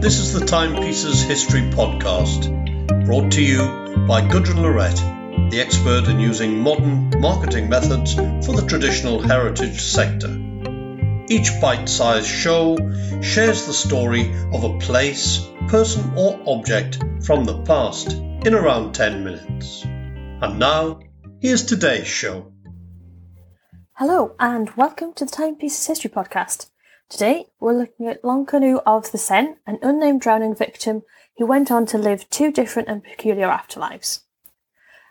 This is the Timepieces History Podcast, brought to you by Gudrun Lorette, the expert in using modern marketing methods for the traditional heritage sector. Each bite sized show shares the story of a place, person, or object from the past in around 10 minutes. And now, here's today's show. Hello, and welcome to the Timepieces History Podcast. Today, we're looking at L'Inconnue of the Seine, an unnamed drowning victim who went on to live two different and peculiar afterlives.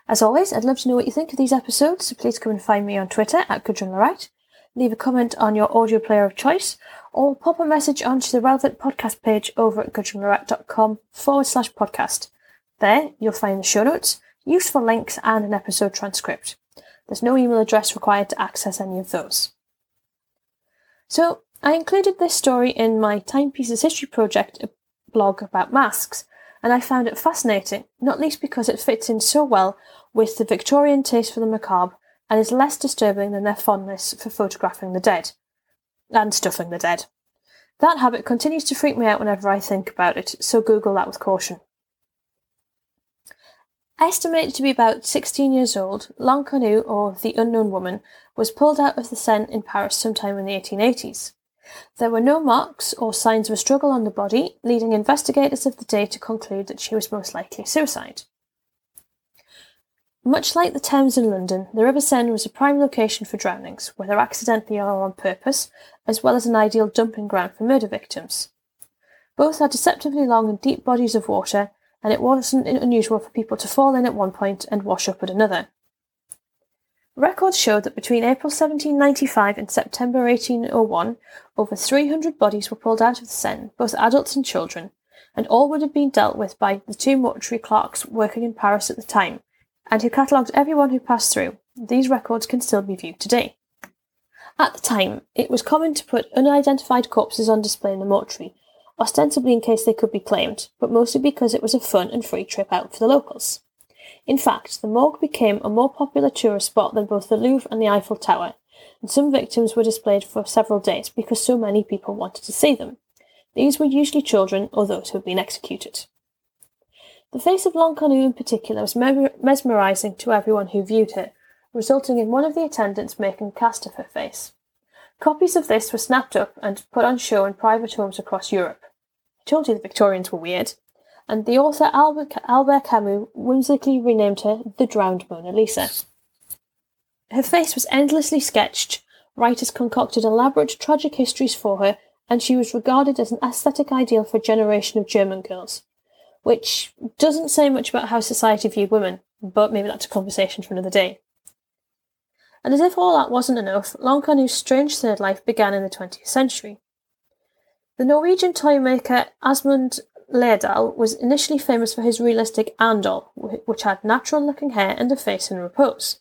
As always, I'd love to know what you think of these episodes, so please come and find me on Twitter at GudrunLorette, leave a comment on your audio player of choice, or pop a message onto the relevant podcast page over at gudrunlorette.com forward slash podcast. There, you'll find the show notes, useful links, and an episode transcript. There's no email address required to access any of those. So, I included this story in my Timepieces History Project blog about masks, and I found it fascinating, not least because it fits in so well with the Victorian taste for the macabre and is less disturbing than their fondness for photographing the dead and stuffing the dead. That habit continues to freak me out whenever I think about it, so Google that with caution. Estimated to be about 16 years old, L'Inconnue, or the Unknown Woman, was pulled out of the Seine in Paris sometime in the 1880s. There were no marks or signs of a struggle on the body, leading investigators of the day to conclude that she was most likely suicide. Much like the Thames in London, the River Seine was a prime location for drownings, whether accidentally or on purpose, as well as an ideal dumping ground for murder victims. Both are deceptively long and deep bodies of water, and it wasn't unusual for people to fall in at one point and wash up at another. Records show that between April 1795 and September 1801, over 300 bodies were pulled out of the Seine, both adults and children, and all would have been dealt with by the two mortuary clerks working in Paris at the time, and who catalogued everyone who passed through. These records can still be viewed today. At the time, it was common to put unidentified corpses on display in the mortuary, ostensibly in case they could be claimed, but mostly because it was a fun and free trip out for the locals. In fact, the morgue became a more popular tourist spot than both the Louvre and the Eiffel Tower, and some victims were displayed for several days because so many people wanted to see them. These were usually children or those who had been executed. The face of L'Inconnue in particular was mesmerizing to everyone who viewed her, resulting in one of the attendants making a cast of her face. Copies of this were snapped up and put on show in private homes across Europe. I told you the Victorians were weird, and the author Albert, Albert Camus whimsically renamed her the Drowned Mona Lisa. Her face was endlessly sketched, writers concocted elaborate tragic histories for her, and she was regarded as an aesthetic ideal for a generation of German girls. Which doesn't say much about how society viewed women, but maybe that's a conversation for another day. And as if all that wasn't enough, L'Inconnue's strange third life began in the 20th century. The Norwegian toy maker Asmund Laerdal was initially famous for his realistic Ann doll, which had natural looking hair and a face in repose.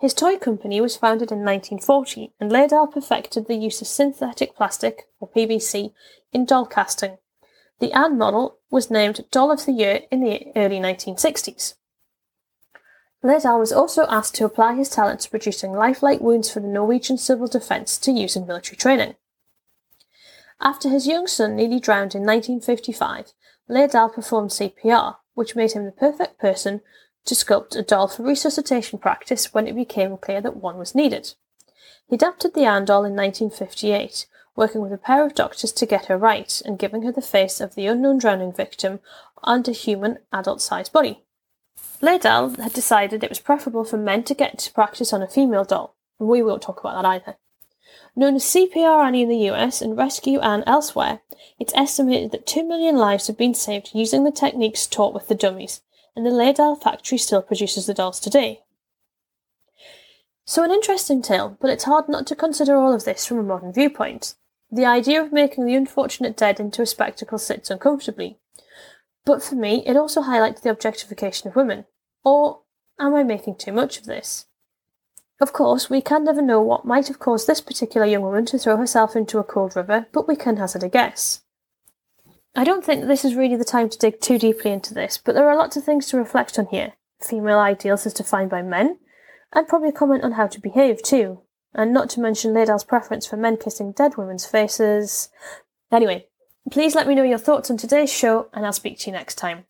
His toy company was founded in 1940, and Laerdal perfected the use of synthetic plastic, or PVC, in doll casting. The Ann model was named Doll of the Year in the early 1960s. Laerdal was also asked to apply his talent to producing lifelike wounds for the Norwegian civil defence to use in military training. After his young son nearly drowned in 1955, Laerdal performed CPR, which made him the perfect person to sculpt a doll for resuscitation practice when it became clear that one was needed. He adapted the Ann doll in 1958, working with a pair of doctors to get her right and giving her the face of the unknown drowning victim and a human adult sized body. Laerdal had decided it was preferable for men to get to practice on a female doll, and we won't talk about that either. Known as CPR Annie in the US and Resusci Ann elsewhere, it's estimated that 2 million lives have been saved using the techniques taught with the dummies, and the Laerdal factory still produces the dolls today. So, an interesting tale, but it's hard not to consider all of this from a modern viewpoint. The idea of making the unfortunate dead into a spectacle sits uncomfortably. But for me, it also highlights the objectification of women. Or am I making too much of this? Of course, we can never know what might have caused this particular young woman to throw herself into a cold river, but we can hazard a guess. I don't think this is really the time to dig too deeply into this, but there are lots of things to reflect on here. Female ideals as defined by men, and probably a comment on how to behave too, and not to mention Laerdal's preference for men kissing dead women's faces. Anyway, Please let me know your thoughts on today's show, and I'll speak to you next time.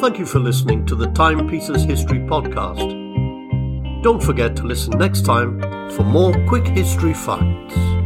Thank you for listening to the Timepieces History Podcast. Don't forget to listen next time for more quick history facts.